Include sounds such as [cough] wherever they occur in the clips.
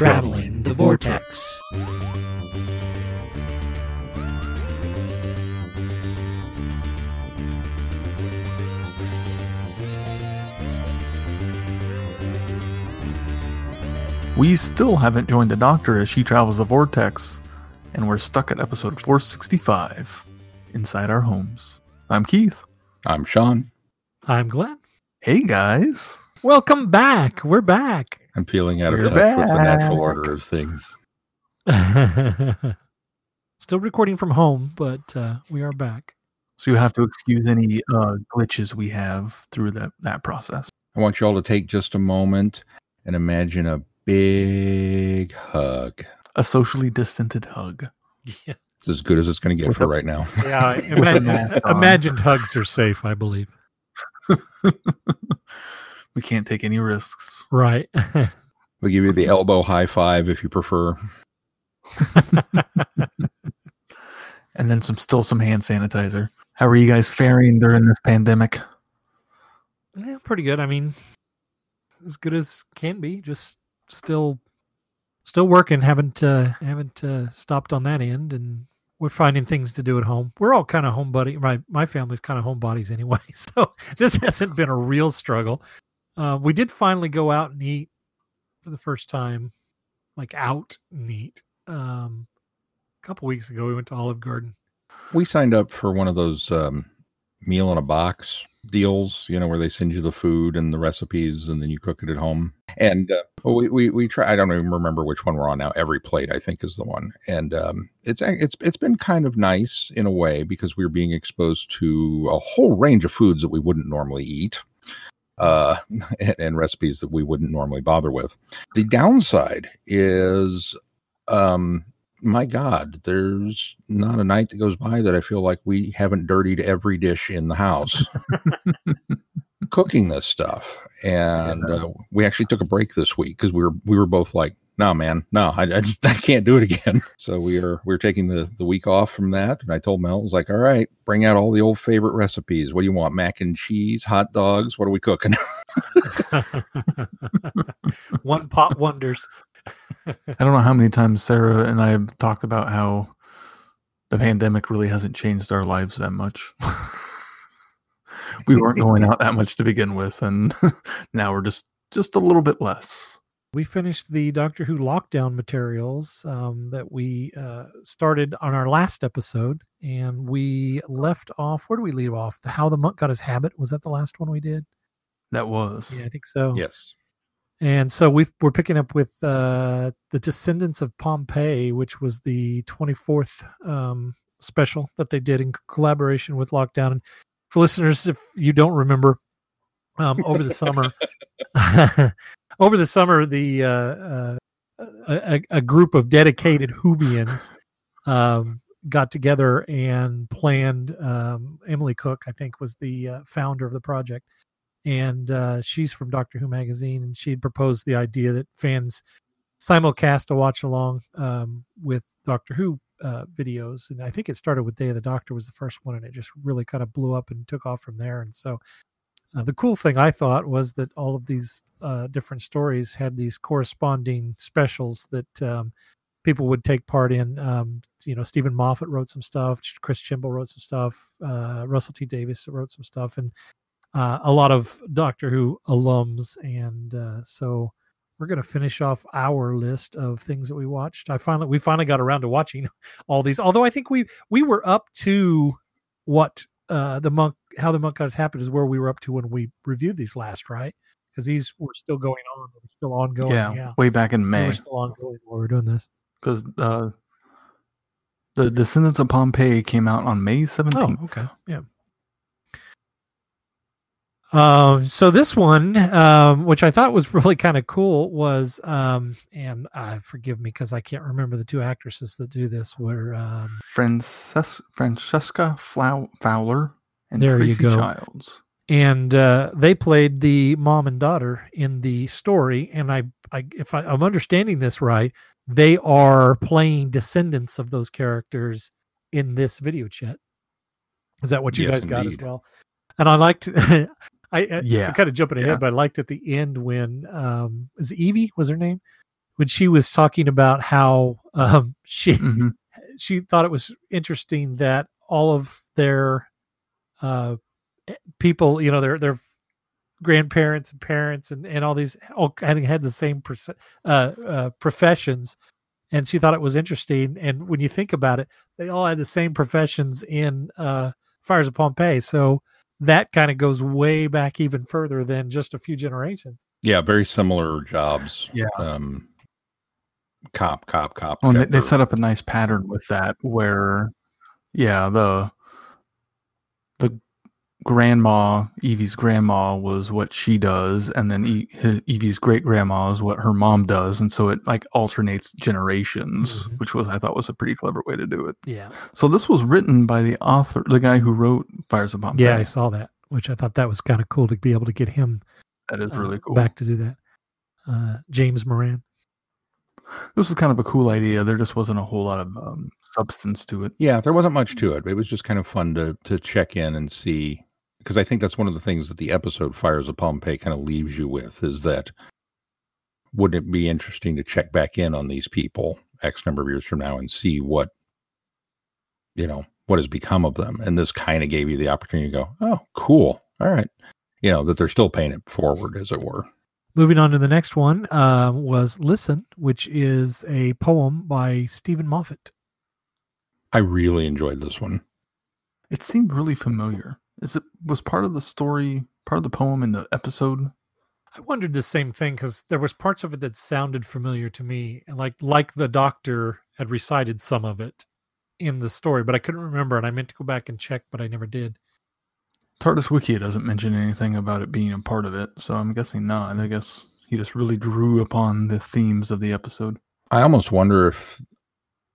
Traveling the Vortex. We still haven't joined the Doctor as she travels the vortex, and we're stuck at episode 465 inside our homes. I'm Keith. I'm Sean. I'm Glenn. Hey guys. Welcome back. We're back. I'm feeling out of We're touch with the natural order of things. [laughs] Still recording from home, but uh, we are back. So you have to excuse any uh, glitches we have through that, that process. I want you all to take just a moment and imagine a big hug. A socially distanced hug. Yeah, It's as good as it's going to get With for a- right now. yeah [laughs] imagine, imagined hugs are safe, I believe. [laughs] We can't take any risks. Right. We'll give you the [laughs] elbow high five if you prefer. [laughs] And then some still some hand sanitizer. How are you guys faring during this pandemic? yeah, pretty good. I mean, as good as can be. Just still, still working. Haven't uh, haven't uh, stopped on that end, and we're finding things to do at home. We're all kind of homebody. My my family's kind of homebodies anyway, [laughs] so this hasn't been a real struggle. Uh, we did finally go out and eat for the first time, like out and eat. Um, a couple weeks ago, we went to Olive Garden. We signed up for one of those um, meal in a box deals, you know, where they send you the food and the recipes and then you cook it at home. And uh, we, we, we try, I don't even remember which one we're on now. Every plate, I think, is the one. And um, it's, it's, it's been kind of nice in a way because we're being exposed to a whole range of foods that we wouldn't normally eat. Uh, and, [laughs] and recipes that we wouldn't normally bother with. The downside is, um, my God, there's not a night that goes by that I feel like we haven't dirtied every dish in the house [laughs] cooking this stuff. And uh, we actually took a break this week because we were we were both like, no, man, no, I, I, just, [laughs] I can't do it again. [laughs] So we are we're taking the the week off from that. And I told Mel, I was like, all right, bring out all the old favorite recipes. What do you want? Mac and cheese, hot dogs. What are we cooking? [laughs] One pot wonders. I don't know how many times Sarah and I have talked about how the pandemic really hasn't changed our lives that much. we weren't going out that much to begin with, and now we're just just a little bit less. We finished the Doctor Who lockdown materials um, that we uh, started on our last episode, and we left off. Where do we leave off? The How the Monk Got His Habit was that the last one we did? That was Yeah, I think so. yes. And so we we're picking up with uh, the Descendants of Pompeii, which was the 24th um, special that they did in collaboration with Lockdown. And for listeners, if you don't remember, um, over the summer, [laughs] [laughs] over the summer, the uh, uh, a, a- group of dedicated Whovians um, got together and planned. Um, Emily Cook, I think, was the uh, founder of the project and uh, she's from Doctor Who magazine, and she had proposed the idea that fans simulcast a watch along um, with Doctor Who uh, videos, and I think it started with Day of the Doctor was the first one, and it just really kind of blew up and took off from there. And so, uh, the cool thing I thought was that all of these uh, different stories had these corresponding specials that um, people would take part in. Um, you know, Steven Moffat wrote some stuff, Chris Chibnall wrote some stuff, uh, Russell T Davies wrote some stuff, and uh, a lot of Doctor Who alums, and uh, so we're going to finish off our list of things that we watched. I finally we finally got around to watching [laughs] all these. Although I think we we were up to what uh, the monk how the monk got his habit is where we were up to when we reviewed these last, right? Because these were still going on, they were still ongoing. yeah, Yeah, way back in they May were still ongoing while we were doing this. because uh, the Descendants of Pompeii came out on May seventeenth. Oh, okay. Yeah. Um, so this one, um, which I thought was [laughs] really kind of cool, was um, and uh, forgive me because I can't remember the two actresses that do this. Were um, Frances- Francesca Flow- Fowler and There you go. Childs. and uh, they played the mom and daughter in the story. And I, I if I, I'm understanding this right, they are playing descendants of those characters in this video chat. Is that what you Yes, guys got as well? And I liked. [laughs] I, I Yeah, I'm kind of jumping ahead, yeah. but I liked at the end when um, is Evie was her name, when she was talking about how [laughs] um, she Mhm. she thought it was interesting that all of their uh, people, you know, their their grandparents and parents and, and all these all kind of had the same perce- uh, uh, professions, and she thought it was interesting. And when you think about it, they all had the same professions in uh, Fires of Pompeii, so that kind of goes way back even further than just a few generations. Yeah, very similar jobs. Yeah. Um, cop, cop, cop. Well, and they, they set up a nice pattern with that where, yeah, the the grandma, Evie's grandma, was what she does, and then e- hi- Evie's great grandma is what her mom does, and so it like alternates generations, Mhm. which was I thought was a pretty clever way to do it. Yeah, So this was written by the author, the guy who wrote Fires of Pompeii. yeah, I saw that, which I thought that was kind of cool to be able to get him that is uh, really cool. back to do that. Uh, James Moran. This was kind of a cool idea. There just wasn't a whole lot of um, substance to it. Yeah, there wasn't much to it. It was just kind of fun to to check in and see because I think that's one of the things that the episode Fires of Pompeii kind of leaves you with is that wouldn't it be interesting to check back in on these people X number of years from now and see what you know what has become of them? And this kind of gave you the opportunity to go, oh, cool, all right, you know that they're still paying it forward, as it were. Moving on to the next one uh, was "Listen," which is a poem by Steven Moffat. I really enjoyed this one. It seemed really familiar. Is it was part of the story, part of the poem in the episode? I wondered the same thing because there was parts of it that sounded familiar to me, and like like the doctor had recited some of it in the story, but I couldn't remember, and I meant to go back and check, but I never did. TARDIS Wiki doesn't mention anything about it being a part of it, so I'm guessing not. I guess he just really drew upon the themes of the episode. I almost wonder if,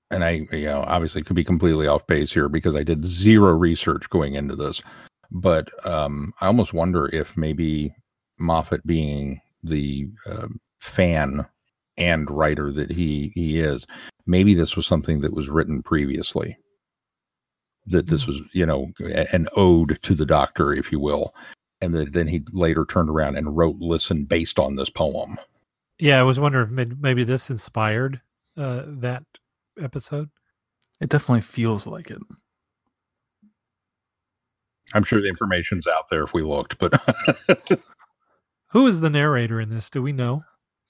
and I, you know, obviously could be completely off base here because I did zero research going into this, but um, I almost wonder if maybe Moffat, being the um fan and writer that he he is, maybe this was something that was written previously. That this was, you know, an ode to the Doctor, if you will, and that then he later turned around and wrote "Listen" based on this poem. Yeah, I was wondering if maybe this inspired uh, that episode. It definitely feels like it. I'm sure the information's out there if we looked, but [laughs] Who is the narrator in this? Do we know?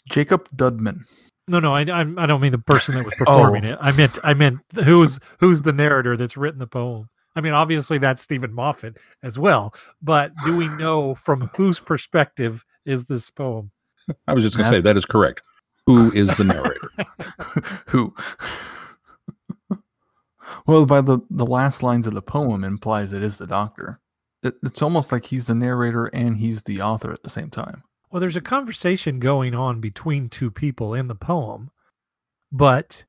Jacob Dudman. No, no, I, I'm- I don't mean the person that was [laughs] oh. performing Oh. it. I meant, I meant who's who's the narrator that's written the poem. I mean, obviously that's Steven Moffat as well, but do we know from whose perspective is this poem? I was just going to That- say that is correct. Who is the narrator? [laughs] Who? Well, by the the last lines of the poem implies it is the doctor. It, it's almost like he's the narrator and he's the author at the same time. Well, there's a conversation going on between two people in the poem, but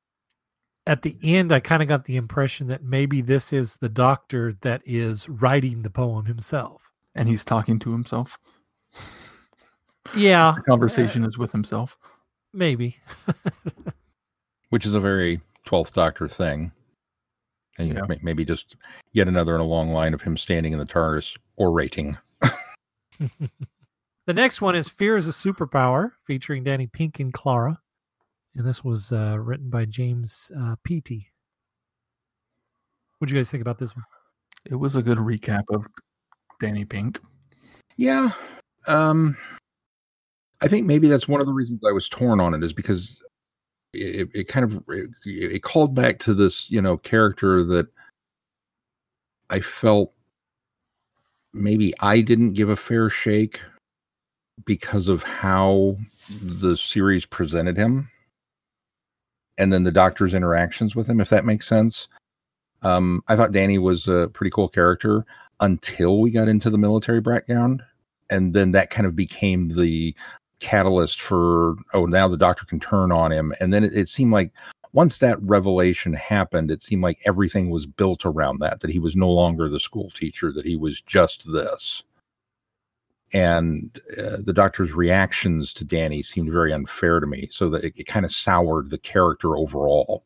at the end, I kind of got the impression that maybe this is the doctor that is writing the poem himself. And he's talking to himself. Yeah, [laughs] The conversation is with himself. maybe. [laughs] Which is a very 12th Doctor thing. And you know, Yeah. may- maybe just yet another in a long line of him standing in the TARDIS orating. [laughs] The next one is Fear is a Superpower, featuring Danny Pink and Clara. And this was uh, written by James uh, Peaty. What do you guys think about this one? It was a good recap of Danny Pink. Yeah. Um, I think maybe that's one of the reasons I was torn on it is because it, it kind of it, it called back to this, you know, character that I felt maybe I didn't give a fair shake because of how the series presented him and then the doctor's interactions with him if that makes sense. Um i thought danny was a pretty cool character until we got into the military background and then that kind of became the catalyst for oh now the doctor can turn on him. And then it, it seemed like once that revelation happened it seemed like everything was built around that that he was no longer the school teacher that he was just this. And uh, the doctor's reactions to danny seemed very unfair to me so that it, it kind of soured the character overall.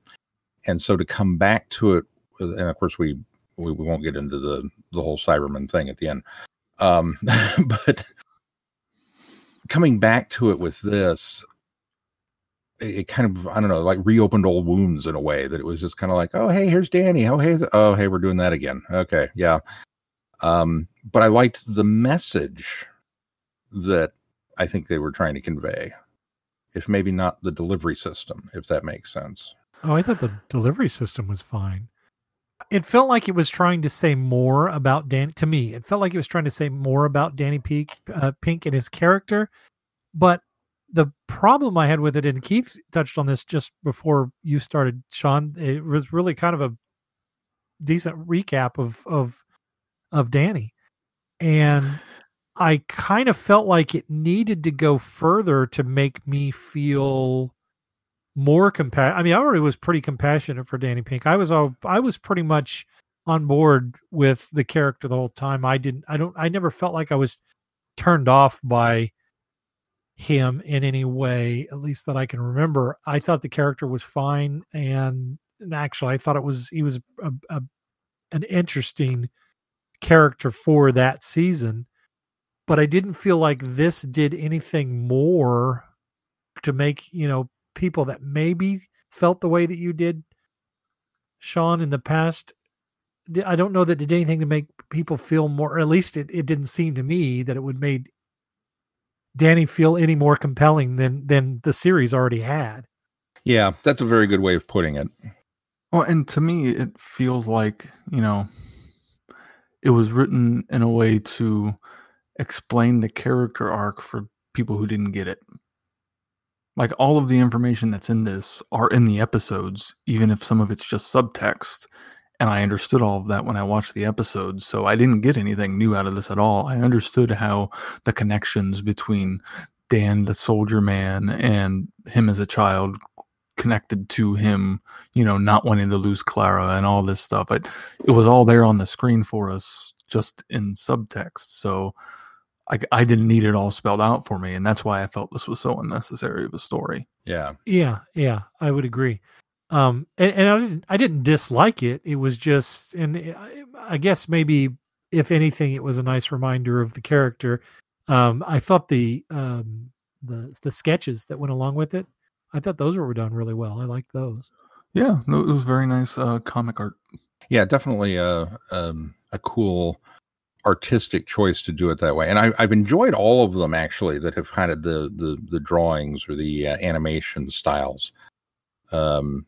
And so to come back to it and of course we we, we won't get into the the whole cyberman thing at the end um [laughs] but coming back to it with this it, it kind of I don't know, like reopened old wounds in a way that it was just kind of like, oh hey, here's Danny. Oh hey, oh hey, we're doing that again. Okay, yeah. Um, but I liked the message that I think they were trying to convey, if maybe not the delivery system, if that makes sense. Oh, I thought the delivery system was fine. It felt like it was trying to say more about Dan. To me, it felt like it was trying to say more about Danny Pink, uh, Pink and his character. But the problem I had with it, and Keith touched on this just before you started, Sean. It was really kind of a decent recap of of of Danny, and I kind of felt like it needed to go further to make me feel more compa- I mean, I already was pretty compassionate for Danny Pink. I was all I was pretty much on board with the character the whole time. I didn't I don't I never felt like I was turned off by him in any way, at least that I can remember. I thought the character was fine and, and actually I thought it was he was a, a an interesting character for that season. But I didn't feel like this did anything more to make, you know, people that maybe felt the way that you did, Sean, in the past. I don't know that did anything to make people feel more, or at least it, it didn't seem to me that it would made Danny feel any more compelling than than the series already had. Yeah, that's a very good way of putting it. Well, and to me, it feels like, you know, it was written in a way to explain the character arc for people who didn't get it. Like all of the information that's in this are in the episodes, even if some of it's just subtext. And I understood all of that when I watched the episodes. So I didn't get anything new out of this at all. I understood how the connections between Dan, the soldier man, and him as a child connected to him, you know, not wanting to lose Clara and all this stuff. It, it was all there on the screen for us just in subtext. So I, I didn't need it all spelled out for me. And that's why I felt this was so unnecessary of a story. Yeah. Yeah, yeah, I would agree. Um, and, and I didn't, I didn't dislike it. It was just, and I, I guess maybe if anything, it was a nice reminder of the character. Um, I thought the um, the the sketches that went along with it, I thought those were done really well. I liked those. Yeah, no, it was very nice uh, comic art. Yeah, definitely a um, a cool artistic choice to do it that way. And I, have enjoyed all of them actually that have kind of the the the drawings or the uh, animation styles. Um,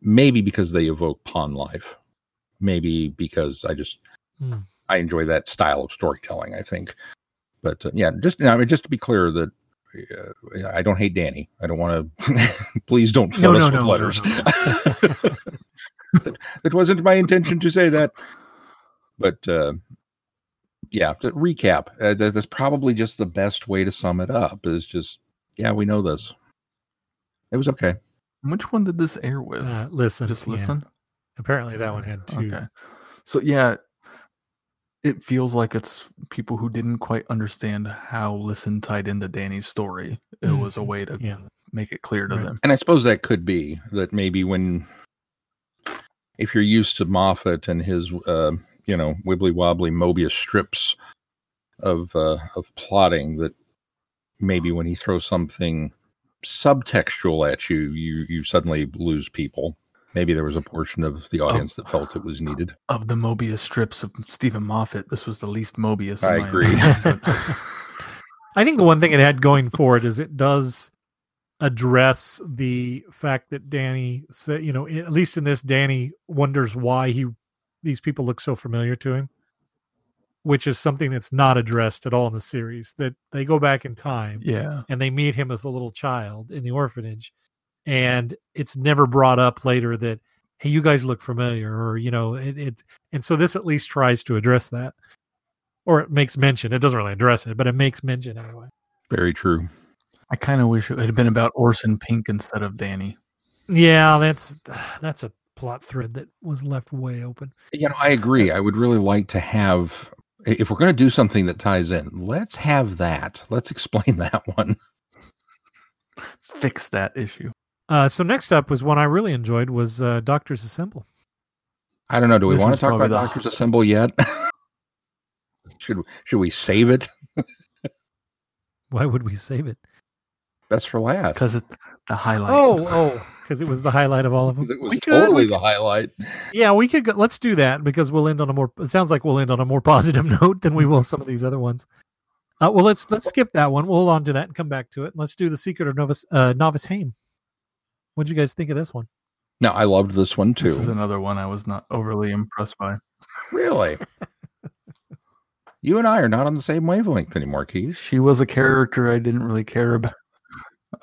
maybe because they evoke pond life. Maybe because I just Mm. I enjoy that style of storytelling. I think, but uh, yeah, just I mean, just to be clear that. Uh, I don't hate Danny. I don't want to. [laughs] please don't flood No, us no, with no, letters. [laughs] [laughs] that wasn't my intention to say that. But uh, yeah, to recap. Uh, that's probably just the best way to sum it up. Is just yeah, we know this. It was okay. Which one did this air with? Uh, listen, Just yeah. listen. Apparently, that one had two. Okay. So yeah, it feels like it's people who didn't quite understand how listen tied into Danny's story. It was a way to Yeah. make it clear to Right. them. And I suppose that could be that maybe when if you're used to Moffat and his uh, you know wibbly wobbly Mobius strips of uh, of plotting, that maybe when he throws something subtextual at you, you you suddenly lose people. Maybe there was a portion of the audience that felt it was needed. Of the Mobius strips of Steven Moffat, this was the least Mobius. I agree. opinion, [laughs] [laughs] I think the one thing it had going for it is it does address the fact that Danny said, you know, at least in this, Danny wonders why he these people look so familiar to him, which is something that's not addressed at all in the series. That they go back in time yeah. and they meet him as a little child in the orphanage, and it's never brought up later that hey, you guys look familiar, or you know, it, it and so this at least tries to address that, or it makes mention. It doesn't really address it, but it makes mention anyway. Very true. I kind of wish it had been about Orson Pink instead of Danny. Yeah, that's that's a plot thread that was left way open. You know, I agree. I would really like to have, if we're going to do something that ties in, let's have that. Let's explain [laughs] that one. Fix that issue. Uh, so next up was one I really enjoyed was uh, Doctors Assemble. I don't know. Do we This want to talk about the- Doctors Assemble yet? [laughs] should should we save it? [laughs] Why would we save it? Best for last. Because it the highlight. Oh, [laughs] oh, because it was the highlight of all of them. It was We could- totally we the highlight. Yeah, we could go, let's do that because we'll end on a more. It sounds like we'll end on a more [laughs] positive note than we will some of these other ones. Uh, well, let's let's skip that one. We'll hold on to that and come back to it. Let's do the secret of Novice uh, Novice Hame. What did you guys think of this one? No, I loved this one too. This is too. another one I was not overly impressed by. Really. [laughs] you and I are not on the same wavelength anymore, Keith. She was a character I didn't really care about.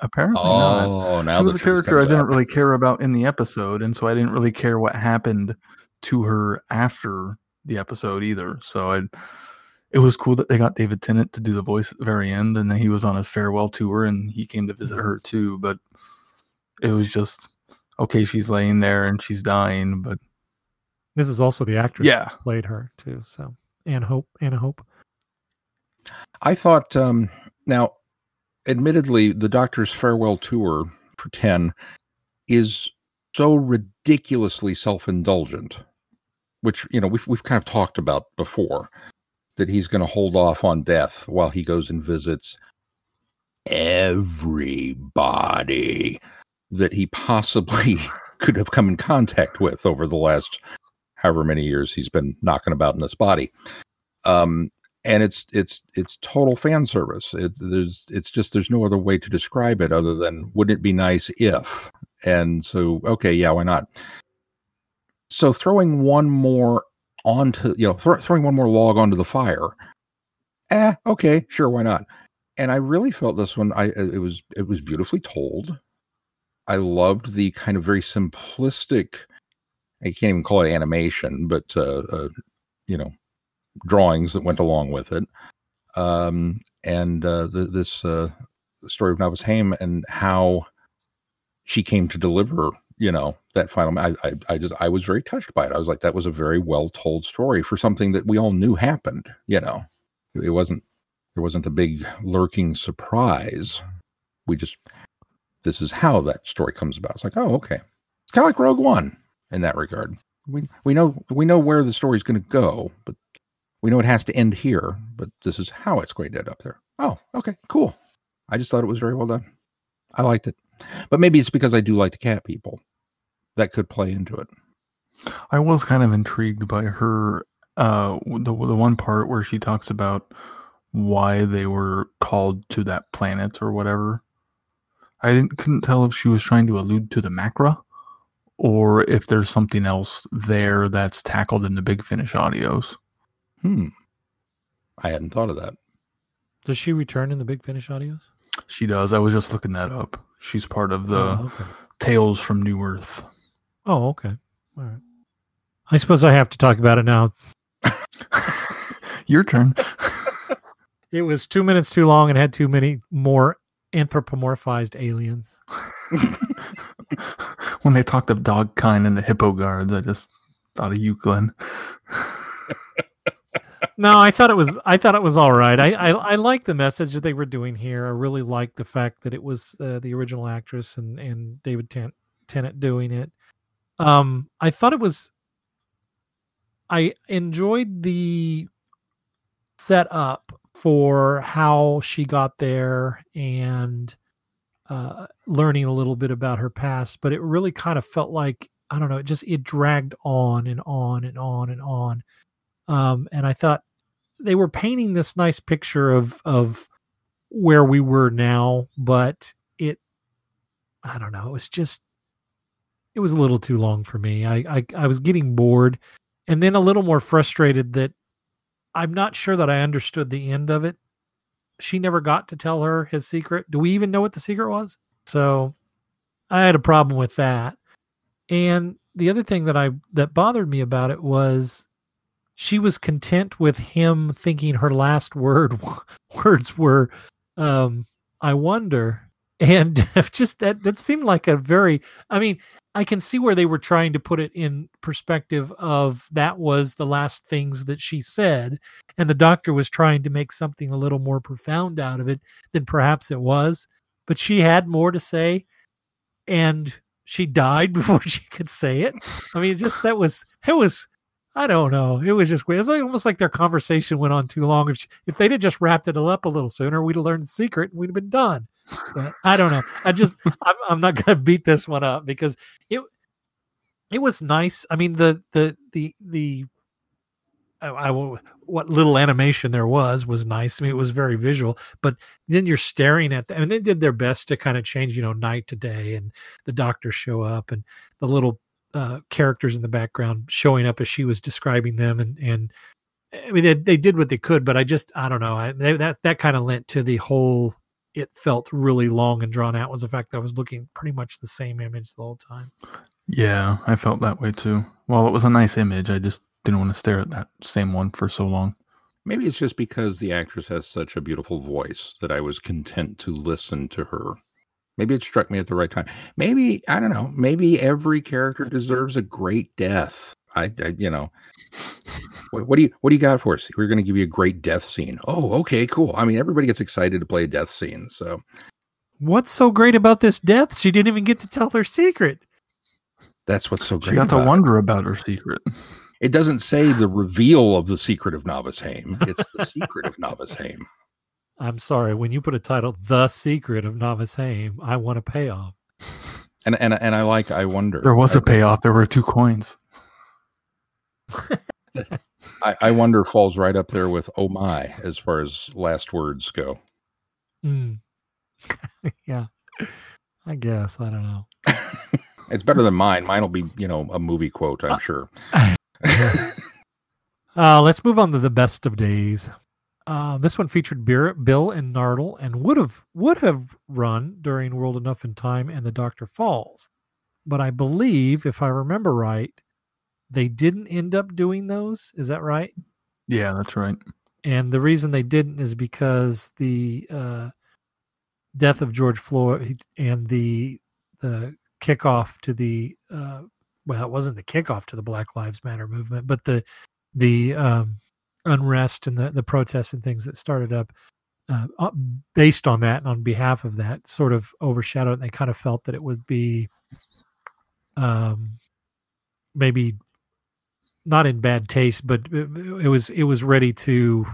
Apparently not. Oh, now She was a character I didn't out. really care about in the episode, and so I didn't really care what happened to her after the episode either. So I, it was cool that they got David Tennant to do the voice at the very end, and then he was on his farewell tour, and he came to visit her too. But it was just okay. She's laying there and she's dying, but This is also the actress yeah, who played her too. So Anna Hope, Anna Hope. I thought um now admittedly the doctor's farewell tour for 10 is so ridiculously self-indulgent which you know we've we've kind of talked about before that he's going to hold off on death while he goes and visits everybody that he possibly [laughs] could have come in contact with over the last however many years he's been knocking about in this body. Um and it's it's it's total fan service. It's there's it's just there's no other way to describe it other than wouldn't it be nice if? And so okay yeah why not? So throwing one more onto you know throw throwing one more log onto the fire eh okay sure why not? And i really felt this one i it was it was beautifully told. I loved the kind of very simplistic i can't even call it animation but uh, uh you know drawings that went along with it. Um and uh the, this uh story of Novice Hame and how she came to deliver you know that final I, I i just i was very touched by it. I was like that was a very well told story for something that we all knew happened you know. It wasn't there wasn't a big lurking surprise. We just this is how that story comes about. It's like oh okay. It's kind of like rogue one in that regard. We we know we know where the story's going to go but we know it has to end here but this is how it's going to end up there. Oh okay cool. I just thought it was very well done. I liked it. But maybe it's because i do like the cat people that could play into it. I was kind of intrigued by her uh the the one part where she talks about why they were called to that planet or whatever. I didn't couldn't tell if she was trying to allude to the Macra or if there's something else there that's tackled in the Big Finish audios. Hmm i hadn't thought of that Does she return in the Big Finish audios? She does. I was just looking that up. She's part of the oh, okay. Tales from New Earth. Oh, okay. All right. I suppose I have to talk about it now. [laughs] Your turn. [laughs] It was two minutes too long and had too many more anthropomorphized aliens. [laughs] when they talked of dog kind and the hippo guards, I just thought of you, Glenn. No, I thought it was. I thought it was all right. I I, I like the message that they were doing here. I really liked the fact that it was uh, the original actress and and David Ten- Tennant doing it. Um, I thought it was. I enjoyed the setup for how she got there and uh, learning a little bit about her past, but it really kind of felt like I don't know. It just it dragged on and on and on and on. Um, and I thought they were painting this nice picture of of where we were now, but it I don't know, it was just it was a little too long for me. I I, I was getting bored and then a little more frustrated that I'm not sure that I understood the end of it. She never got to tell her his secret. Do we even know what the secret was? So I had a problem with that. And the other thing that I that bothered me about it was she was content with him thinking her last word [laughs] words were um i wonder. And [laughs] just that that seemed like a very i mean i can see where they were trying to put it in perspective of that was the last things that she said and the doctor was trying to make something a little more profound out of it than perhaps it was but she had more to say and she died [laughs] before she could say it. I mean just that was it was I don't know. It was just weird. It's like, almost like their conversation went on too long. If she, if they'd have just wrapped it up a little sooner, we'd have learned the secret and we'd have been done. But I don't know. I just [laughs] I'm, I'm not going to beat this one up because it it was nice. I mean the the the the I, I what little animation there was was nice. I mean it was very visual, but then you're staring at them and they did their best to kind of change you know night to day and the doctors show up and the little uh, characters in the background showing up as she was describing them and and I mean, they, they did what they could, but I just, I don't know. I, they, that, that kind of lent to the whole, it felt really long and drawn out was the fact that I was looking pretty much the same image the whole time. Yeah, I felt that way too. Well, it was a nice image. I just didn't want to stare at that same one for so long. Maybe it's just because the actress has such a beautiful voice that I was content to listen to her. Maybe it struck me at the right time. Maybe, I don't know, maybe every character deserves a great death. I, I you know, what, what, do you what do you got for us? We're going to give you a great death scene. Oh, okay, cool. I mean, everybody gets excited to play a death scene. So, what's so great about this death? She didn't even get to tell her secret. That's what's so great. She got to wonder about her secret. It doesn't say the reveal of the secret of Novice Hame. It's the secret of Novice Hame. I'm sorry. When you put a title, "The Secret of Novice Hame," I want a payoff. And and and I like. I wonder. There was a a payoff. There were two coins. [laughs] I, I, wonder falls right up there with oh my as far as last words go. Mm. [laughs] yeah, I guess I don't know. [laughs] it's better than mine. Mine will be you know a movie quote. I'm uh, sure. uh, let's move on to the best of days. Uh, this one featured Bill and Nardole, and would have would have run during World Enough and Time and the Doctor Falls, but I believe, if I remember right, they didn't end up doing those. Is that right? Yeah, that's right. And the reason they didn't is because the uh, death of George Floyd and the the kickoff to the uh, well, it wasn't the kickoff to the Black Lives Matter movement, but the the um, unrest and the the protests and things that started up uh, uh based on that and on behalf of that sort of overshadowed. And they kind of felt that it would be um, maybe not in bad taste, but it was it was ready to.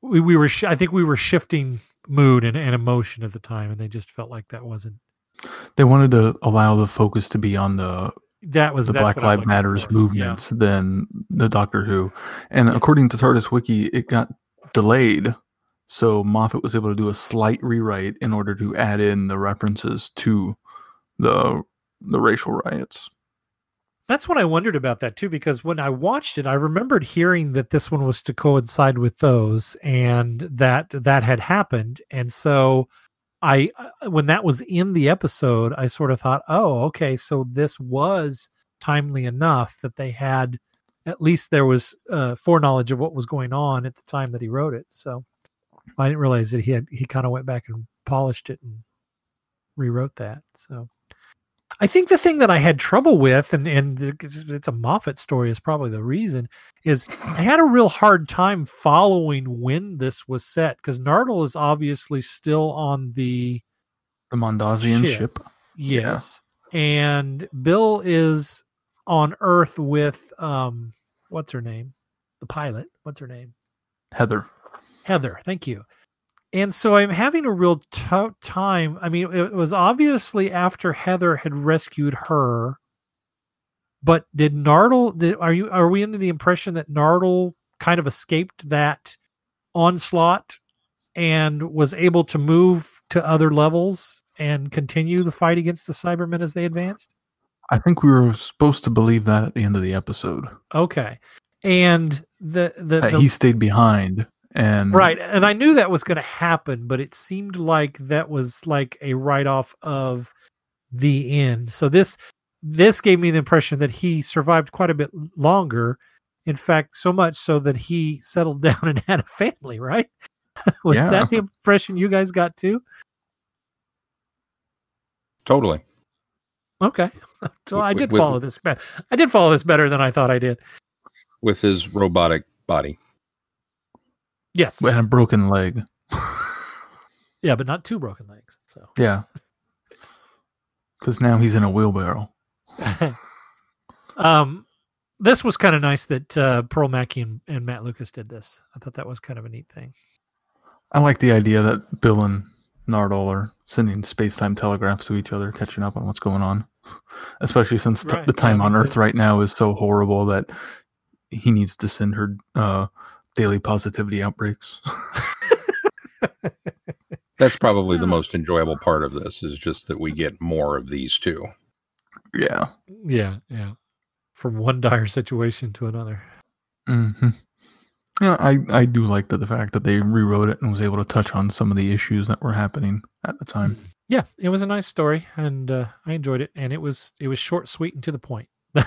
We, we were sh- I think we were shifting mood and, and emotion at the time, and they just felt like that wasn't. They wanted to allow the focus to be on the that was the Black Lives Matters for. movements yeah. than the Doctor Who, and yes. according to TARDIS Wiki, it got delayed, so Moffat was able to do a slight rewrite in order to add in the references to the the racial riots. That's what I wondered about that too, because when I watched it, I remembered hearing that this one was to coincide with those, and that that had happened. And so, I uh, when that was in the episode, I sort of thought, oh, okay, so this was timely enough that they had at least there was uh, foreknowledge of what was going on at the time that he wrote it. So I didn't realize that he had he kind of went back and polished it and rewrote that. So I think the thing that I had trouble with, and and it's a Moffat story, is probably the reason. Is I had a real hard time following when this was set because Nardole is obviously still on the the Mondasian ship. ship. Yes, yeah. and Bill is on Earth with um, what's her name? The pilot. What's her name? Heather. Heather. Thank you and so I'm having a real tough time. I mean, it was obviously after Heather had rescued her, but did Nardole? Did, are you? Are we under the impression that Nardole kind of escaped that onslaught and was able to move to other levels and continue the fight against the Cybermen as they advanced? I think we were supposed to believe that at the end of the episode. Okay, and the the, the he stayed behind and right and i knew that was going to happen but it seemed like that was like a write-off of the end. So this this gave me the impression that he survived quite a bit longer in fact so much so that he settled [laughs] down and had a family right? [laughs] Was yeah. that the impression you guys got too? Totally. Okay. [laughs] So i did with, follow this be- i did follow this better than i thought i did. With his robotic body Yes. And a broken leg. [laughs] yeah, but not two broken legs. So Yeah. [laughs] Because now he's in a wheelbarrow. [laughs] um this was kind of nice that uh, Pearl Mackie and, and, Matt Lucas did this. I thought that was kind of a neat thing. I like the idea that Bill and Nardole are sending space time telegraphs to each other, catching up on what's going on. Especially since t- Right, the time yeah, on Earth too. right now is so horrible that he needs to send her uh, daily positivity outbreaks. [laughs] That's probably the most enjoyable part of this is just that we get more of these two. yeah. Yeah, yeah. From one dire situation to another. Mm-hmm. Yeah, I, I do like that the fact that they rewrote it and was able to touch on some of the issues that were happening at the time. Yeah, it was a nice story, and uh, I enjoyed it. And it was it was short, sweet, and to the point. [laughs]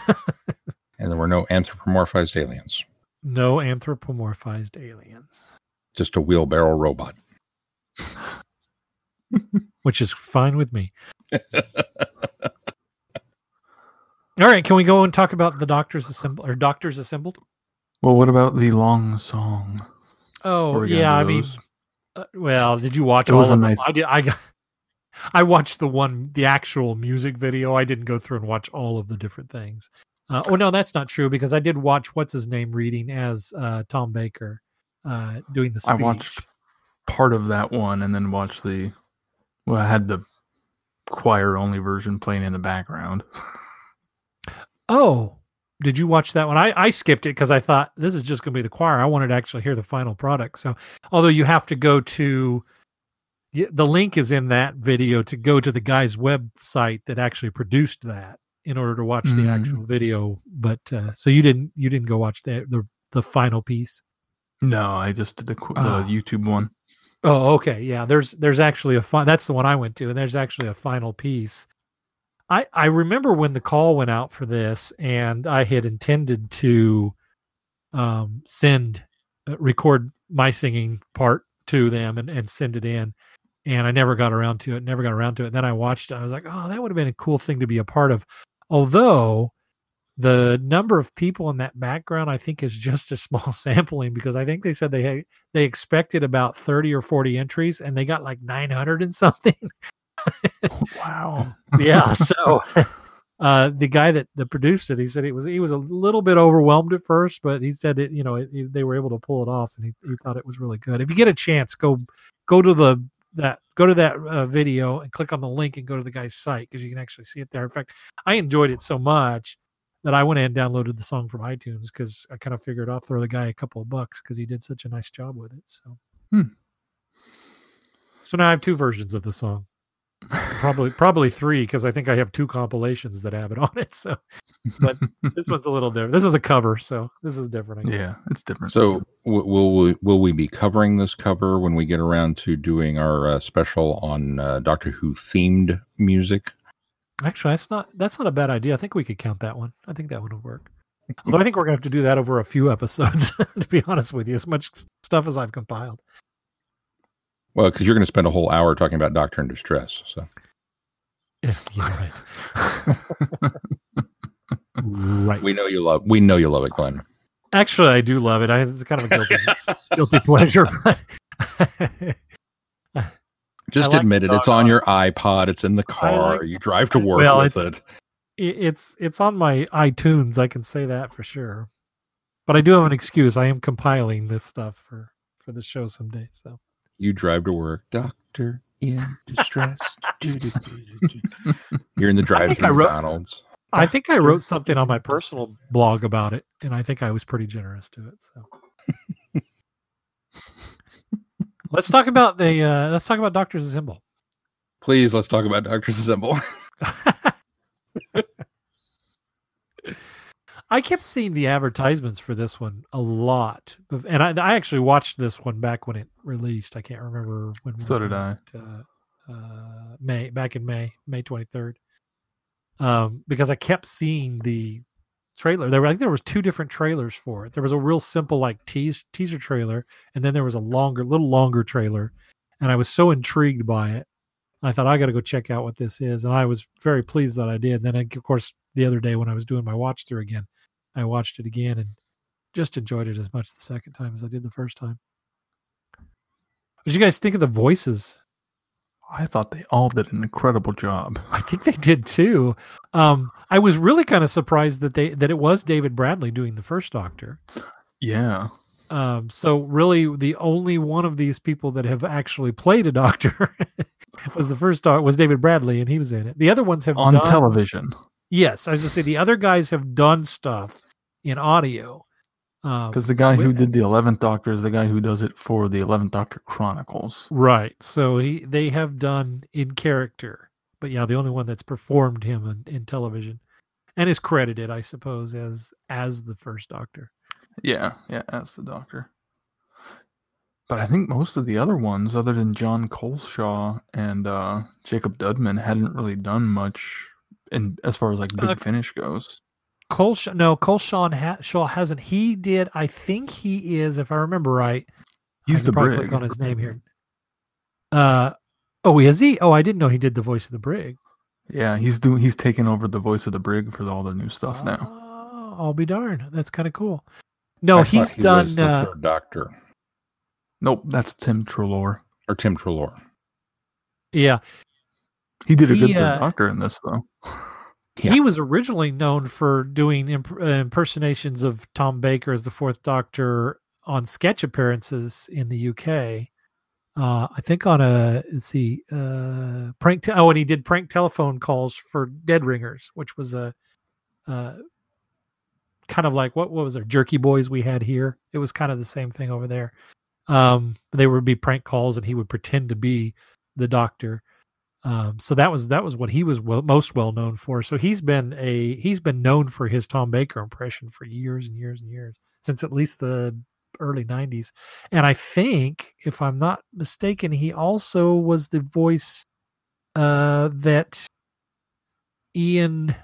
And there were no anthropomorphized aliens, no anthropomorphized aliens, just a wheelbarrow robot. [laughs] which is fine with me. All right, can we go and talk about the doctors assembled or doctors assembled? Well, what about the long song? Oh, Before we get yeah. I mean, uh, well, did you watch It all was a of them? I did. I got. [laughs] I watched the one, the actual music video. I didn't go through and watch all of the different things. Uh, oh no, that's not true because I did watch what's his name reading as uh, Tom Baker uh, doing the I watched part of that one and then watched the. Well, I had the choir only version playing in the background. [laughs] Oh, did you watch that one? I, I skipped it because I thought this is just going to be the choir. I wanted to actually hear the final product. So, although you have to go to the link is in that video to go to the guy's website that actually produced that in order to watch the Mm. actual video. But uh, so you didn't you didn't go watch the the, the final piece. No, I just did the, the Ah. YouTube one. Oh, okay. Yeah, there's there's actually a fun that's the one I went to, and there's actually a final piece. I I remember when the call went out for this, and I had intended to um send uh, record my singing part to them and, and send it in. And I never got around to it, never got around to it. Then I watched it. I was like, oh, that would have been a cool thing to be a part of. Although the number of people in that background, I think, is just a small [laughs] sampling because I think they said they had they expected about 30 or 40 entries and they got like 900 and something Wow. [laughs] yeah so uh the guy that, that produced it he said it was he was a little bit overwhelmed at first but he said it you know it, it- they were able to pull it off and he, he thought it was really good if you get a chance go go to the that go to that uh, video and click on the link and go to the guy's site because you can actually see it there. In fact i enjoyed it so much that i went and downloaded the song from itunes because i kind of figured i'll throw the guy a couple of bucks because he did such a nice job with it so. Hmm. so now i have two versions of the song probably probably three because I think I have two compilations that have it on it. So But [laughs] this one's a little different. This is a cover, so this is different. I guess. yeah, it's different. So w- will we, will we be covering this cover when we get around to doing our uh, special on uh, Doctor Who themed music? actually, that's not that's not a bad idea. I think we could count that one. I think that one would work. Although I think we're gonna have to do that over a few episodes. [laughs] to be honest with you, as much stuff as I've compiled. Well, because you're going to spend a whole hour talking about Doctor in Distress. So [laughs] Yeah, right. [laughs] right. we know you love we know you love it, Glenn. Actually, I do love it. I, it's kind of a guilty guilty pleasure. [laughs] Just like admit it. It's on on. your iPod. It's in the car. like- you drive to work Well, with it's- it. it, it's it's on my iTunes. I can say that for sure. But I do have an excuse. I am compiling this stuff for for the show someday. So You drive to work, Doctor in Distress. [laughs] Do, do, do, do, do. You're in the drive I McDonald's. I think I wrote something on my personal blog about it, and I think I was pretty generous to it. So [laughs] let's talk about the uh, let's talk about Doctor's Assemble. Please, let's talk about Doctors Assemble. [laughs] I kept seeing the advertisements for this one a lot, and I, I actually watched this one back when it released. I can't remember when. So was did that? Uh, uh, May back in May, May twenty third. Um, because I kept seeing the trailer. There were I think there was two different trailers for it. There was a real simple like tease teaser trailer, and then there was a longer, little longer trailer. And I was so intrigued by it. I thought I got to go check out what this is, and I was very pleased that I did. Then, of course, the other day when I was doing my watch through again, I watched it again and just enjoyed it as much the second time as I did the first time. What did you guys think of the voices? I thought they all did an incredible job. [laughs] I think they did too. Um, I was really kind of surprised that they that it was David Bradley doing the first Doctor. Yeah. Um, so really, the only one of these people that have actually played a doctor [laughs] was the first Doctor was David Bradley, and he was in it. The other ones have On done, television. Yes, as I say the other guys have done stuff in audio. Um, Because the guy who did the Eleventh Doctor is the guy who does it for the Eleventh Doctor Chronicles. right, so he they have done in character, but yeah, the only one that's performed him in, in television, and is credited, I suppose, as as the first Doctor. Yeah, yeah, as the Doctor. But I think most of the other ones, other than Jon Culshaw and uh, Jacob Dudman, hadn't really done much in as far as like Big Uh, Finish goes. Cole, no, Cole Sean ha- Shaw hasn't. He did. I think he is, if I remember right. He's can the probably Brig. click on his name here. Uh, oh, is he? Oh, I didn't know he did the voice of the brig. Yeah, he's doing. He's taking over the voice of the Brig for all the new stuff now. Oh, I'll be darned. That's kind of cool. No, I he's he done. was Uh, third Doctor Nope, that's Tim Treloar. or Tim Treloar. yeah, He did a He, good uh, Doctor in this though. Yeah. he was originally known for doing imp- uh, impersonations of Tom Baker as the Fourth Doctor on sketch appearances in the UK. Uh, I think on a let's see, uh, prank. Te- oh, and he did prank telephone calls for Dead Ringers, which was a uh, kind of like what what was our Jerky Boys we had here. It was kind of the same thing over there. Um, they would be prank calls, and he would pretend to be the Doctor. Um, so that was that was what he was well, most well known for. So he's been a he's been known for his Tom Baker impression for years and years and years since at least the early 90s. And I think if I'm not mistaken he also was the voice uh that Ian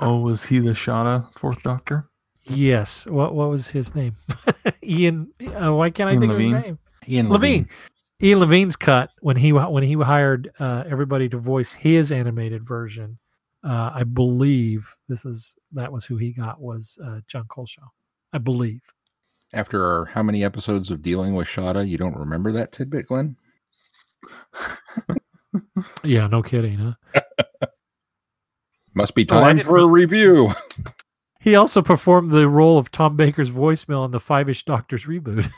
Oh, was he the Shada Fourth Doctor? yes what what was his name [laughs] Ian uh, why can't I Ian think of his name Ian Levine. Ian Levine's cut when he when he hired uh, everybody to voice his animated version. Uh, I believe this is that was who he got was uh, Jon Culshaw. I believe. After how many episodes of dealing with Shada, you don't remember that tidbit, Glenn? [laughs] Yeah, no kidding, huh? [laughs] Must be Oh, time for a review. [laughs] He also performed the role of Tom Baker's voicemail in the Five Ish Doctors reboot.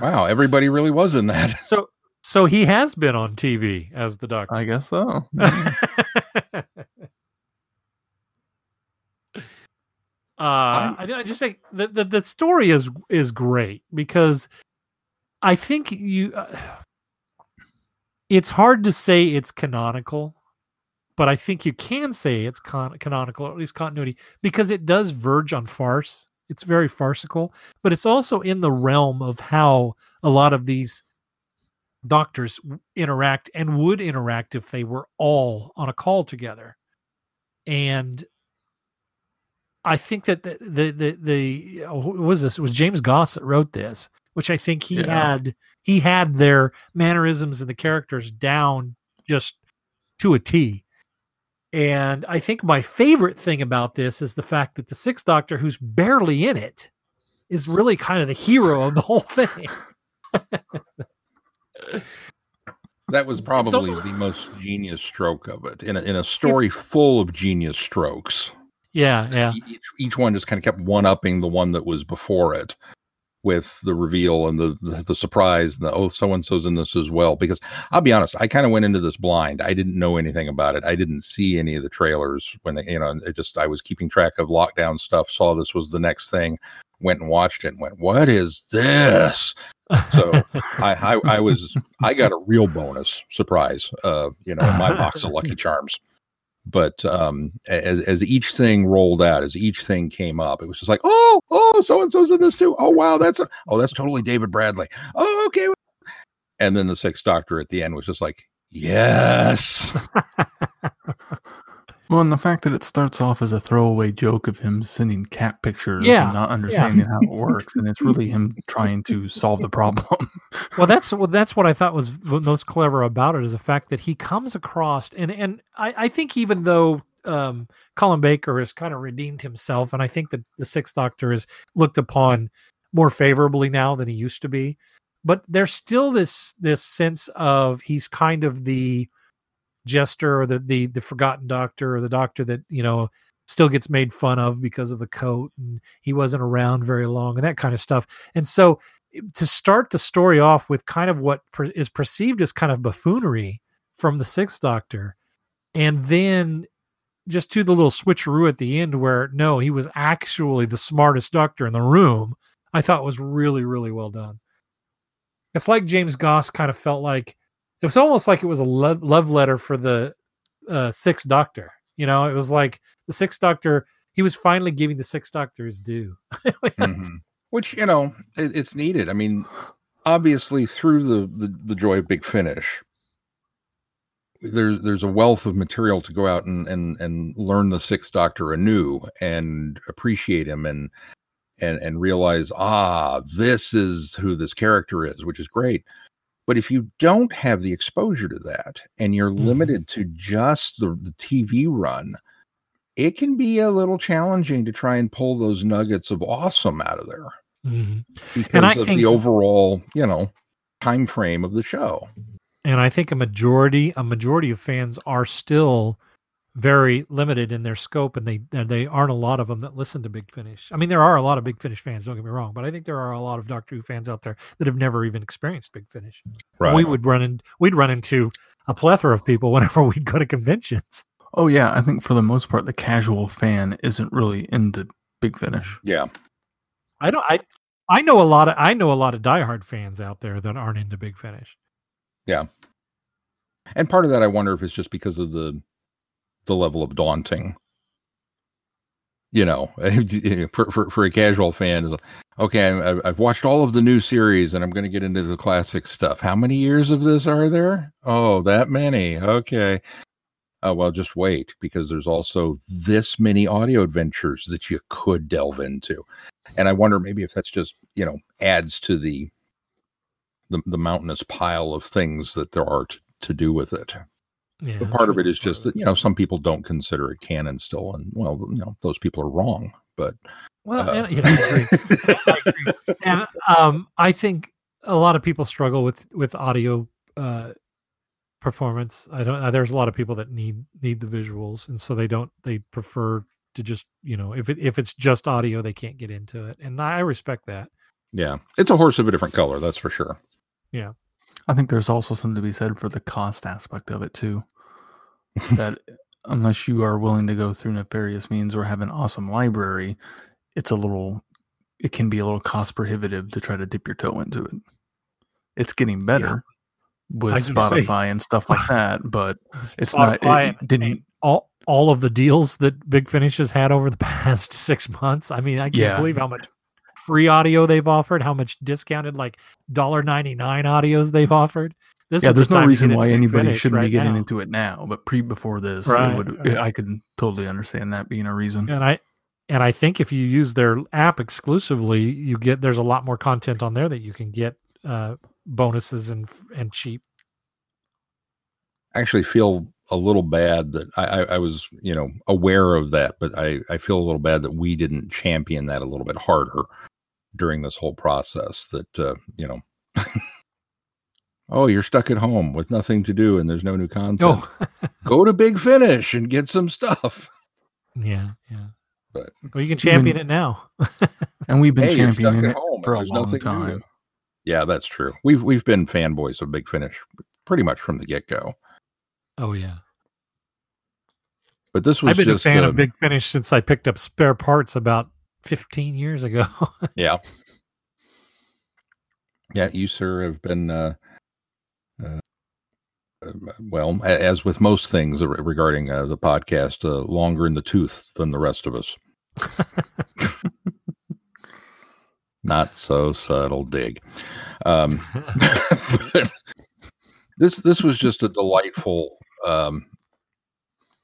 Wow, everybody really was in that. so so he has been on TV as the Doctor. I guess so. [laughs] uh, I, I just think the, the the story is is great because I think you. Uh, it's hard to say it's canonical, but I think you can say it's con- canonical, or at least continuity, because it does verge on farce. It's very farcical, but it's also in the realm of how a lot of these doctors interact and would interact if they were all on a call together. And I think that the the the, the oh, who was this? It was James Goss that wrote this, which I think he Yeah. had he had their mannerisms and the characters down just to a T. And I think my favorite thing about this is the fact that the Sixth Doctor, who's barely in it, is really kind of the hero of the whole thing. [laughs] That was probably the most genius stroke of it in a, in a story full of genius strokes. Yeah, yeah. Each, each one just kind of kept one upping the one that was before it with the reveal and the, the, the surprise and the, oh, so and so's in this as well. Because I'll be honest, I kind of went into this blind. I didn't know anything about it. I didn't see any of the trailers when they, you know, it just, I was keeping track of lockdown stuff, saw this was the next thing, went and watched it and went, what is this? So I, I, I was, I got a real bonus surprise, uh, you know, my box of Lucky [laughs] Charms. But um, as as each thing rolled out, as each thing came up, it was just like, oh, oh, so and so's in this too. Oh, wow, that's a, oh, that's totally David Bradley. Oh, okay. And then the Sixth Doctor at the end was just like, yes, [laughs] Well, and the fact that it starts off as a throwaway joke of him sending cat pictures Yeah, and not understanding how it [laughs] works, and it's really him trying to solve the problem. well that's well, that's what i thought was most clever about it is the fact that he comes across and and i, I think even though um colin baker has kind of redeemed himself and i think that the sixth doctor is looked upon more favorably now than he used to be but there's still this this sense of he's kind of the jester or the, the the forgotten doctor or the doctor that you know still gets made fun of because of the coat and he wasn't around very long and that kind of stuff. And so eh, to start the story off with kind of what per, is perceived as kind of buffoonery from the sixth doctor and then just to the little switcheroo at the end where no he was actually the smartest doctor in the room i thought was really really well done. It's like james goss kind of felt like it was almost like it was a love, love letter for the uh, sixth doctor you know it was like the sixth doctor he was finally giving the sixth doctor his due [laughs] Mhm. Which you know it, it's needed. I mean, obviously through the, the the joy of Big Finish, there's there's a wealth of material to go out and and and learn the Sixth Doctor anew and appreciate him and and and realize ah this is who this character is, which is great. But if you don't have the exposure to that and you're Mhm. limited to just the, the TV run, it can be a little challenging to try and pull those nuggets of awesome out of there Mhm. because I of think- the overall, you know, time frame of the show. and i think a majority a majority of fans are still very limited in their scope and they and they aren't a lot of them that listen to big finish i mean there are a lot of big finish fans don't get me wrong but i think there are a lot of doctor who fans out there that have never even experienced big finish Right. we would run in we'd run into a plethora of people [laughs] whenever we'd go to conventions Oh yeah, I think for the most part, the casual fan isn't really into Big Finish. yeah. i don't i i know a lot of i know a lot of diehard fans out there that aren't into big finish Yeah, And part of that I wonder if it's just because of the the level of daunting. You know, [laughs] for for, for a casual fan, is okay. I- I've watched all of the new series, and I'm going to get into the classic stuff. How many years of this are there? Oh, that many. Okay. Oh well, just wait because there's also this many audio adventures that you could delve into, and I wonder maybe if that's just you know adds to the the, the mountainous pile of things that there are to, to do with it. Yeah But part of it is just that you know some people don't consider it canon still, and well, you know those people are wrong. But well uh, and, yeah, I agree. I agree. [laughs] and um, I think a lot of people struggle with with audio uh, performance. I don't. Uh, there's a lot of people that need need the visuals, and so they don't. They prefer to just you know if it if it's just audio, they can't get into it, and I respect that. yeah, it's a horse of a different color, that's for sure. I think there's also something to be said for the cost aspect of it too. [laughs] that unless you are willing to go through nefarious means or have an awesome library, it's a little it can be a little cost prohibitive to try to dip your toe into it. It's getting better with I say- Spotify and stuff like [laughs] that, but It's not- it- Spotify it and- didn't- all all of the deals that Big Finish has had over the [laughs] past six months. I mean, I can't Yeah. believe how much free audio they've offered, how much discounted like dollar ninety nine audios they've offered. This yeah, is the there's no reason why anybody shouldn't be getting now. into it now. But pre before this, Right, would right. I could totally understand that being a reason. And I and I think if you use their app exclusively, you get there's a lot more content on there that you can get uh, bonuses and and cheap. I actually feel a little bad that I, I, I was, you know, aware of that, but I, I feel a little bad that we didn't champion that a little bit harder during this whole process. That uh, you know, [laughs] oh, you're stuck at home with nothing to do and there's no new content. Oh, [laughs] Go to Big Finish and get some stuff. yeah, yeah. But- well, you can champion it now. [laughs] And we've been Hey, championing it home for a long nothing to do. time. Yeah, that's true. We've we've been fanboys of Big Finish pretty much from the get go. Oh yeah. But this was I've been just a fan of Big Finish since I picked up spare parts about 15 years ago. [laughs] Yeah. Yeah, you, sir, have been, uh, uh, uh, well, as with most things regarding uh, the podcast, uh, longer in the tooth than the rest of us. [laughs] Not so subtle dig. Um, [laughs] this this was just a delightful. Um,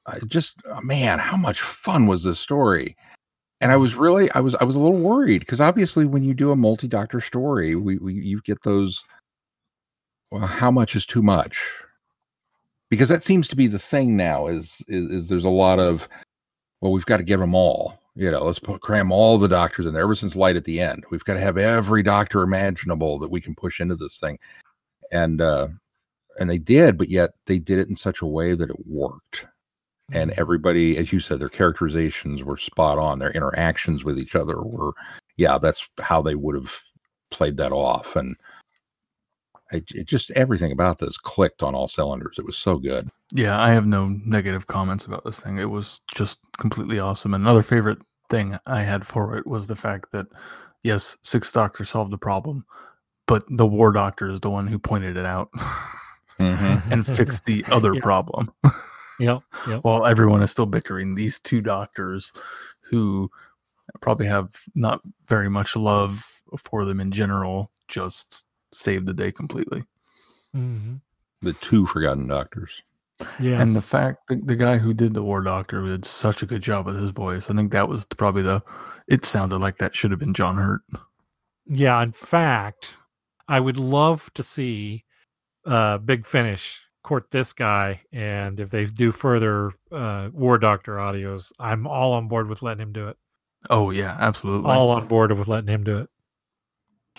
I just oh, man, how much fun was this story? And I was really, I was, I was a little worried because obviously, when you do a multi-doctor story, we, we you get those. Well, how much is too much? Because that seems to be the thing now. Is is, is there's a lot of, well, we've got to give them all. You know, let's put, cram all the doctors in there. Ever since Light at the End, we've got to have every doctor imaginable that we can push into this thing. And uh and they did, but yet they did it in such a way that it worked. And Mhm. everybody, as you said, their characterizations were spot on. Their interactions with each other were, yeah, that's how they would have played that off. And it, it just everything about this clicked on all cylinders. It was so good. Yeah, I have no negative comments about this thing. It was just completely awesome. And another favorite thing I had for it was the fact that yes, Sixth Doctor solved the problem, but the War Doctor is the one who pointed it out [laughs] and fixed the [laughs] other Yeah. problem. [laughs] Yep. Yep. While everyone is still bickering, these two doctors who probably have not very much love for them in general just saved the day completely. Mhm. The two Forgotten Doctors. Yeah. And the fact that the guy who did the War Doctor did such a good job with his voice, I think that was probably the. It sounded like that should have been John Hurt. Yeah, in fact, I would love to see uh Big Finish court this guy and if they do further uh War Doctor audios, I'm all on board with letting him do it. Oh yeah, absolutely. All on board with letting him do it.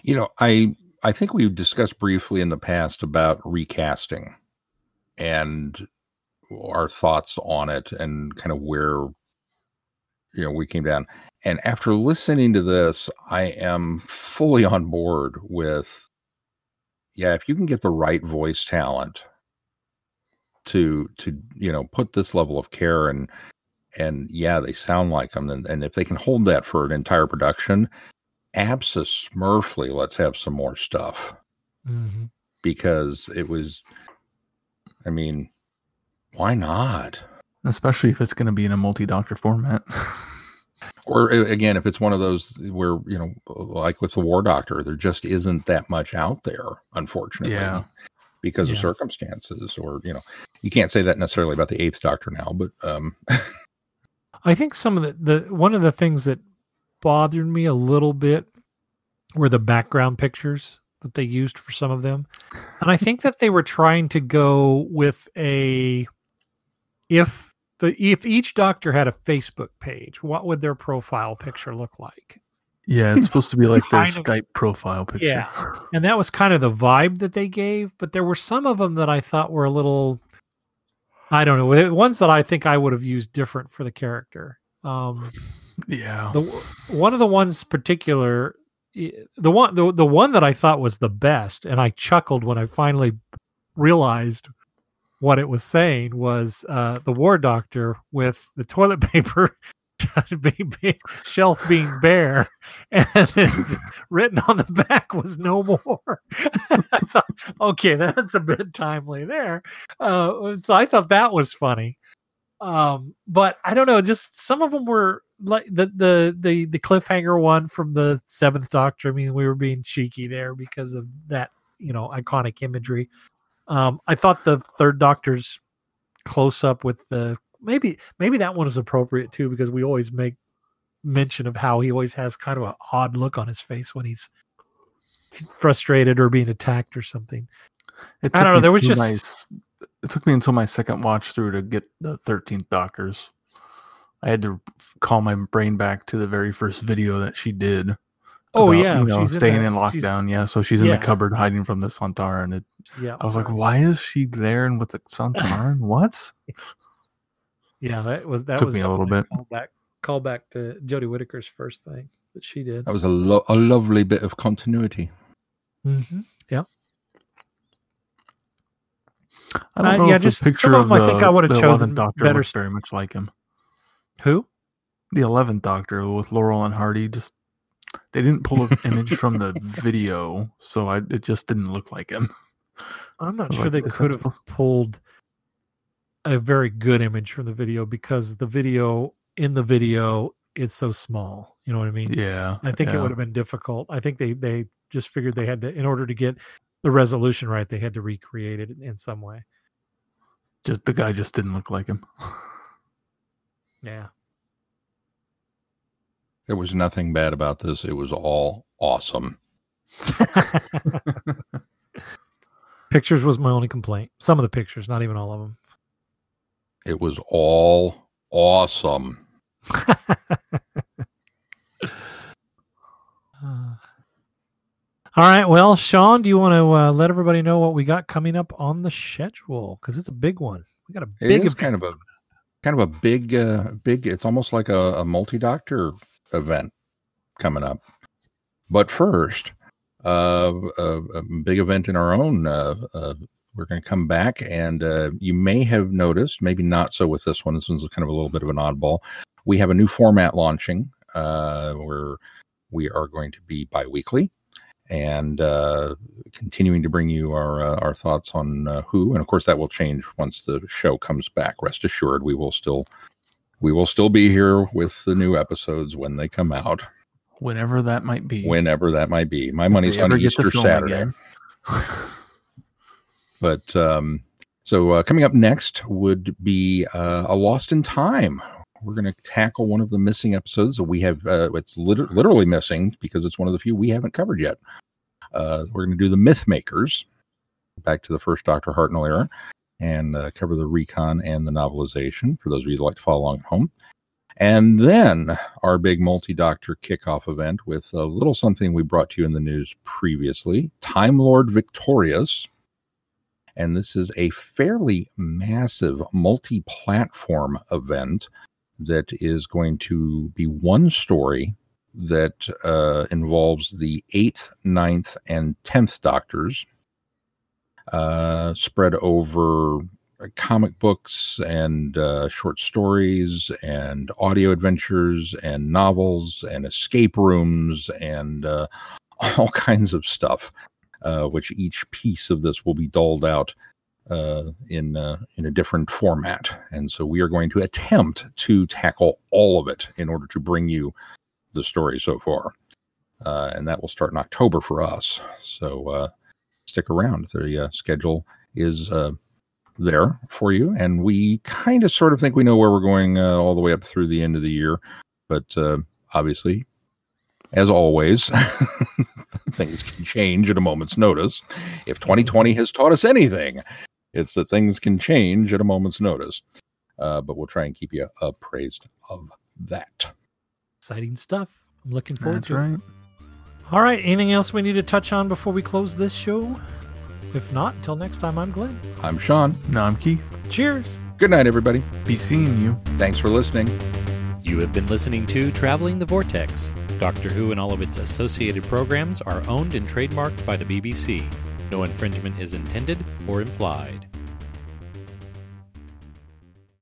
You know, I I think we've discussed briefly in the past about recasting and our thoughts on it and kind of where you know we came down. And after listening to this, I am fully on board with yeah, if you can get the right voice talent to to you know put this level of care and and yeah, they sound like them and, and if they can hold that for an entire production, absa smurfly let's have some more stuff Mm-hmm. because it was i mean why not Especially if it's going to be in a multi-doctor format. [laughs] or again if it's one of those where you know like with the war doctor there just isn't that much out there unfortunately Yeah. Because of circumstances or you know you can't say that necessarily about the eighth doctor now but um I think some of the, the one of the things that bothered me a little bit were the background pictures that they used for some of them. And I think that they were trying to go with a if the if each doctor had a Facebook page, what would their profile picture look like? Yeah, it's supposed to be [laughs] like their Kind of- Skype profile picture. Yeah. [laughs] And that was kind of the vibe that they gave, but there were some of them that I thought were a little I don't know, ones that I think I would have used different for the character. Um Yeah. the one of the ones particular the one the, the one that i thought was the best and i chuckled when i finally realized what it was saying was uh the war doctor with the toilet [laughs] paper shelf being bare and [laughs] written on the back was no more. [laughs] I thought okay that's a bit timely there. Uh so i thought that was funny. Um but i don't know just some of them were like the the the the cliffhanger one from the seventh doctor i mean we were being cheeky there because of that you know iconic imagery. Um i thought the third doctor's close up with the maybe maybe that one is appropriate too because we always make mention of how he always has kind of an odd look on his face when he's frustrated or being attacked or something It I don't know, there was just- my it took me until my second watch through to get the thirteenth Doctors. I had to call my brain back to the very first video that she did. Oh, about, yeah, you know, she's in staying in she's- lockdown. Yeah, so she's in Yeah. the cupboard hiding from the Santar, and it, yeah I was like, why is she there and with the Santar? what? Yeah that was that Took was me a little bit. call back to jodie whittaker's first thing that she did that was a, lo- a lovely bit of continuity mm-hmm. Yeah. I don't Uh, know yeah, if just the some picture of of them I the, think I would've chosen Doctor better looked s- very much like him. who The eleventh Doctor with Laurel and Hardy just they didn't pull an [laughs] image from the video, so I it just didn't look like him. I'm not sure like, they could have pulled a very good image from the video because the video in the video is so small. You know what I mean? Yeah, I think it would have been difficult. I think they they just figured they had to in order to get the resolution right, they had to recreate it in some way. Just the guy just didn't look like him. Yeah. there was nothing bad about this it was all awesome [laughs] [laughs] pictures was my only complaint. Some of the pictures, not even all of them. It was all awesome Uh, [laughs] All right. Well, Sean, do you want to uh, let everybody know what we got coming up on the schedule? Because it's a big one. We got a big is event. kind of a kind of a big uh big it's almost like a, a multi-doctor event coming up. But first, uh, a, a big event in our own uh, uh we're going to come back and uh, you may have noticed, maybe not so with this one. This one's kind of a little bit of an oddball. We have a new format launching uh, where we are going to be bi-weekly and uh, continuing to bring you our uh, our thoughts on uh, who, and of course that will change once the show comes back. Rest assured, we will still we will still be here with the new episodes when they come out, Whenever that might be. whenever that might be. My money's on ever get to Easter Saturday. [laughs] But um, so uh, coming up next would be uh, a Lost in Time. We're going to tackle one of the missing episodes that we have. Uh, it's lit- literally missing because it's one of the few we haven't covered yet. Uh, we're going to do the Myth Makers, back to the first Doctor Hartnell era, and uh, cover the recon and the novelization for those of you that like to follow along at home. And then our big multi doctor kickoff event with a little something we brought to you in the news previously Time Lord Victorious. And this is a fairly massive multi platform event that is going to be one story that uh, involves the eighth, ninth, and tenth doctors uh, spread over comic books and uh, short stories and audio adventures and novels and escape rooms and uh, [laughs] all kinds of stuff. Uh, which each piece of this will be doled out uh, in uh, in a different format, and so we are going to attempt to tackle all of it in order to bring you the story so far, uh, and that will start in October for us. So uh, stick around. The uh, schedule is there for you, and we kind of sort of think we know where we're going all the way up through the end of the year, but obviously, as always. [laughs] things can change at a moment's notice. If 2020 has taught us anything, it's that things can change at a moment's notice. Uh, but we'll try and keep you appraised of that. Exciting stuff. I'm looking forward That's to it. All right. Anything else we need to touch on before we close this show? If not, till next time, I'm Glenn. I'm Sean. No, I'm Keith. Cheers. Good night, everybody. Be seeing you. Thanks for listening. You have been listening to Traveling the Vortex. Doctor Who and all of its associated programs are owned and trademarked by the BBC. No infringement is intended or implied.